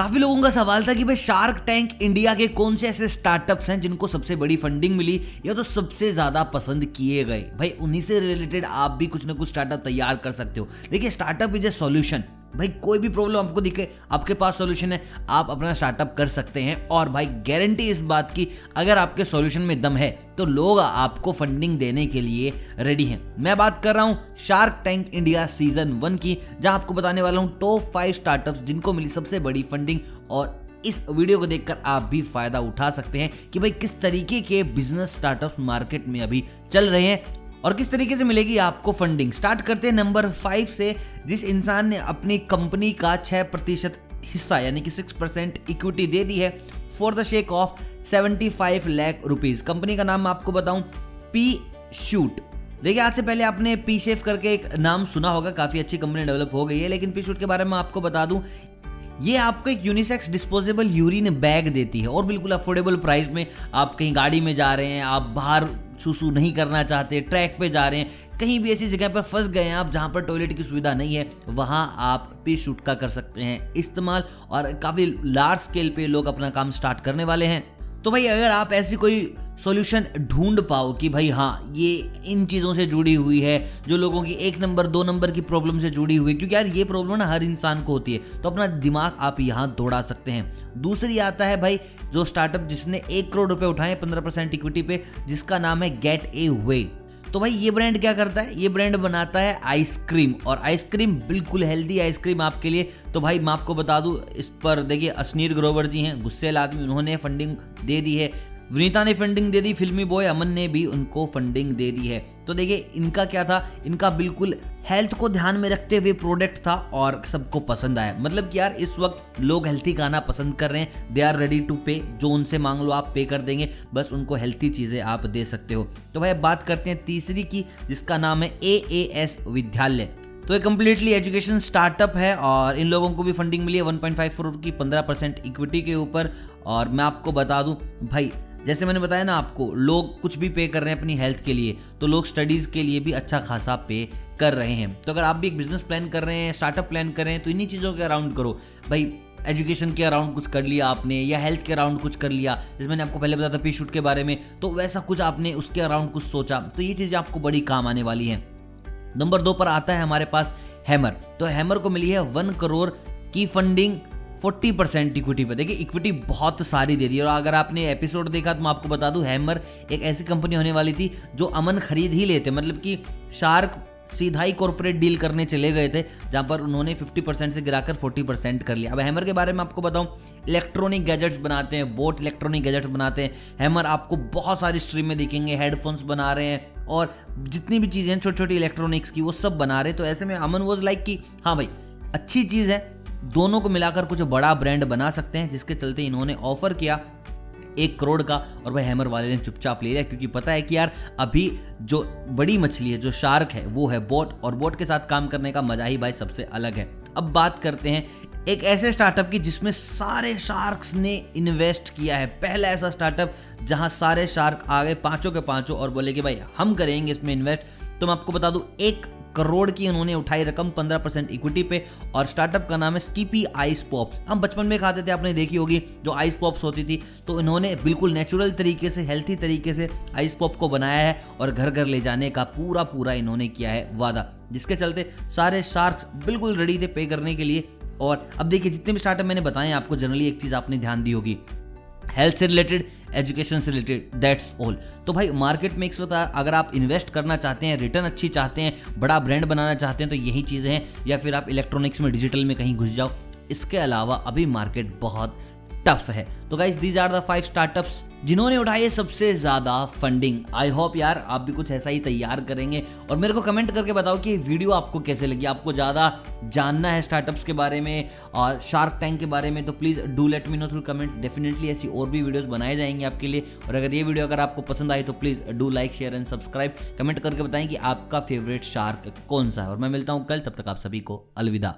काफ़ी लोगों का सवाल था कि भाई शार्क टैंक इंडिया के कौन से ऐसे स्टार्टअप्स हैं जिनको सबसे बड़ी फंडिंग मिली या तो सबसे ज़्यादा पसंद किए गए? भाई उन्हीं से रिलेटेड आप भी कुछ ना कुछ स्टार्टअप तैयार कर सकते हो। देखिए स्टार्टअप इज़ ए सॉल्यूशन भाई, कोई भी प्रॉब्लम आपको दिखे, आपके पास सॉल्यूशन है, आप अपना स्टार्टअप कर सकते हैं। और भाई गारंटी इस बात की, अगर आपके सॉल्यूशन में दम है तो लोग आपको फंडिंग देने के लिए रेडी हैं। मैं बात कर रहा हूँ Shark Tank India season one की, जहाँ आपको बताने वाला हूँ टॉप फाइव स्टार्टअप्स जिनको मिली सबसे बड़ी फंडिंग और इस वीडियो को देखकर आप भी फ़ायदा उठा सकते हैं कि भाई, किस तरीके के बिज़नेस स्टार्टअप मार्केट में अभी चल रहे हैं। और किस तरीके से मिलेगी आपको फंडिंग स्टार्ट करते हैं नंबर फाइव से, जिस इंसान ने अपनी कंपनी का छह प्रतिशत हिस्सा, यानी कि सिक्स परसेंट इक्विटी दे दी है for the sake of seventy five lakh rupees company का नाम मैं आपको बताऊँ पी शूट देखिए, आज से पहले आपने पी शेफ करके एक नाम सुना होगा, काफ़ी अच्छी कंपनी डेवलप हो गई है, लेकिन पी शूट के बारे में आपको बता दूँ, ये आपको एक यूनिसेक्स डिस्पोजेबल यूरिन बैग देती है और बिल्कुल अफोर्डेबल प्राइस में आप कहीं गाड़ी में जा रहे हैं, आप बाहर सुसु नहीं करना चाहते, ट्रैक पे जा रहे हैं, कहीं भी ऐसी जगह पर फंस गए हैं आप जहाँ पर टॉयलेट की सुविधा नहीं है, वहाँ आप पे शूट का कर सकते हैं इस्तेमाल और काफ़ी लार्ज स्केल पे लोग अपना काम स्टार्ट करने वाले हैं। तो भाई अगर आप ऐसी कोई सॉल्यूशन ढूंढ पाओ कि भाई हाँ ये इन चीज़ों से जुड़ी हुई है, जो लोगों की एक नंबर, दो नंबर की प्रॉब्लम से जुड़ी हुई है। क्योंकि यार, ये प्रॉब्लम ना हर इंसान को होती है। तो अपना दिमाग आप यहाँ दौड़ा सकते हैं। दूसरी आता है भाई, जो स्टार्टअप जिसने एक करोड़ रुपए उठाए पंद्रह परसेंट इक्विटी पे, जिसका नाम है गेट ए वे तो भाई, ये ब्रांड क्या करता है? ये ब्रांड बनाता है आइसक्रीम और आइसक्रीम बिल्कुल हेल्दी आइसक्रीम आपके लिए। तो भाई, मैं आपको बता दूँ, इस पर देखिए अश्नीर ग्रोवर जी हैं, गुस्सेल आदमी, उन्होंने फंडिंग दे दी है। विनीता ने फंडिंग दे दी, फिल्मी बॉय अमन ने भी उनको फंडिंग दे दी है। तो देखिए, इनका क्या था? इनका बिल्कुल हेल्थ को ध्यान में रखते हुए प्रोडक्ट था और सबको पसंद आया। मतलब कि यार, इस वक्त लोग हेल्थी खाना पसंद कर रहे हैं। दे आर रेडी टू पे जो उनसे मांग लो आप पे कर देंगे, बस उनको हेल्थी चीज़ें आप दे सकते हो। तो भाई बात करते हैं तीसरी की, जिसका नाम है ए ए एस विद्यालय। तो ये कम्प्लीटली एजुकेशन स्टार्टअप है और इन लोगों को भी फंडिंग मिली है। 1.5 करोड़ की 15 परसेंट इक्विटी के ऊपर। और मैं आपको बता दूँ, भाई जैसे मैंने बताया ना आपको, लोग कुछ भी पे कर रहे हैं अपनी हेल्थ के लिए तो लोग स्टडीज़ के लिए भी अच्छा खासा पे कर रहे हैं। तो अगर आप भी एक बिज़नेस प्लान कर रहे हैं स्टार्टअप प्लान कर रहे हैं तो इन्हीं चीज़ों के अराउंड करो। भाई एजुकेशन के अराउंड कुछ कर लिया आपने, या हेल्थ के अराउंड कुछ कर लिया, जैसे मैंने आपको पहले बताया था पी शूट के बारे में तो वैसा कुछ आपने उसके अराउंड कुछ सोचा तो ये चीज़ें आपको बड़ी काम आने वाली हैं। नंबर दो पर आता है हमारे पास हैमर तो हैमर को मिली है वन करोड़ की फंडिंग फोर्टी परसेंट इक्विटी पर देखिए इक्विटी बहुत सारी दे दी और अगर आपने एपिसोड देखा तो मैं आपको बता दूँ हैमर एक ऐसी कंपनी होने वाली थी जो अमन खरीद ही लेते। मतलब कि शार्क सीधा ही कॉर्पोरेट डील करने चले गए थे, जहाँ पर उन्होंने 50 परसेंट से गिराकर 40 परसेंट कर लिया। अब हैमर के बारे में आपको बताऊँ इलेक्ट्रॉनिक गैजेट्स बनाते हैं बोट इलेक्ट्रॉनिक गैजेट्स बनाते हैं। हैमर आपको बहुत सारी स्ट्रीम में दिखेंगे हेडफोन्स बना रहे हैं और जितनी भी चीज़ें हैं छोटी छोटी इलेक्ट्रॉनिक्स की, वो सब बना रहे तो ऐसे में अमन वॉज़ लाइक कि हाँ भाई, अच्छी चीज़ है दोनों को मिलाकर कुछ बड़ा ब्रांड बना सकते हैं, जिसके चलते इन्होंने ऑफ़र किया एक करोड़ का और भाई हैमर वाले ने चुपचाप ले लिया, क्योंकि पता है कि यार, अभी जो बड़ी मछली है, जो शार्क है, वो है बोट, और बोट के साथ काम करने का मज़ा ही भाई सबसे अलग है। अब बात करते हैं एक ऐसे स्टार्टअप की, जिसमें सारे शार्क्स ने इन्वेस्ट किया है। पहला ऐसा स्टार्टअप जहाँ सारे शार्क आ गए पाँचों के पाँचों और बोले कि भाई, हम करेंगे इसमें इन्वेस्ट तो मैं आपको बता दूँ, एक करोड़ की उन्होंने उठाई रकम 15 परसेंट इक्विटी पे और स्टार्टअप का नाम है स्कीपी आइस पॉप्स हम बचपन में खाते थे, आपने देखी होगी, जो आइस पॉप्स होती थी। तो इन्होंने बिल्कुल नेचुरल तरीके से हेल्थी तरीके से आइस पॉप को बनाया है और घर घर ले जाने का पूरा पूरा इन्होंने किया है वादा, जिसके चलते सारे शार्क्स बिल्कुल रेडी थे पे करने के लिए। और अब देखिए, जितने भी स्टार्टअप मैंने बताए आपको जनरली एक चीज़ आपने ध्यान दी होगी। हेल्थ से रिलेटेड एजुकेशन से रिलेटेड दैट्स ऑल तो भाई मार्केट में एक वक्त अगर आप इन्वेस्ट करना चाहते हैं रिटर्न अच्छी चाहते हैं, बड़ा ब्रांड बनाना चाहते हैं तो यही चीज़ें हैं, या फिर आप इलेक्ट्रॉनिक्स में डिजिटल में कहीं घुस जाओ, इसके अलावा अभी मार्केट बहुत टफ है. तो guys these are the five startups जिन्होंने उठाई है सबसे ज़्यादा फंडिंग आई होप यार आप भी कुछ ऐसा ही तैयार करेंगे। और मेरे को कमेंट करके बताओ कि वीडियो आपको कैसे लगी। आपको ज़्यादा जानना है स्टार्टअप्स के बारे में और शार्क टैंक के बारे में तो please do let me know through comments definitely ऐसी और भी वीडियोस बनाए जाएँगे आपके लिए। और अगर ये वीडियो अगर आपको पसंद आई तो please do like share and subscribe comment करके बताएँ कि आपका फेवरेट शार्क कौन सा है। और मैं मिलता हूँ कल, तब तक आप सभी को अलविदा।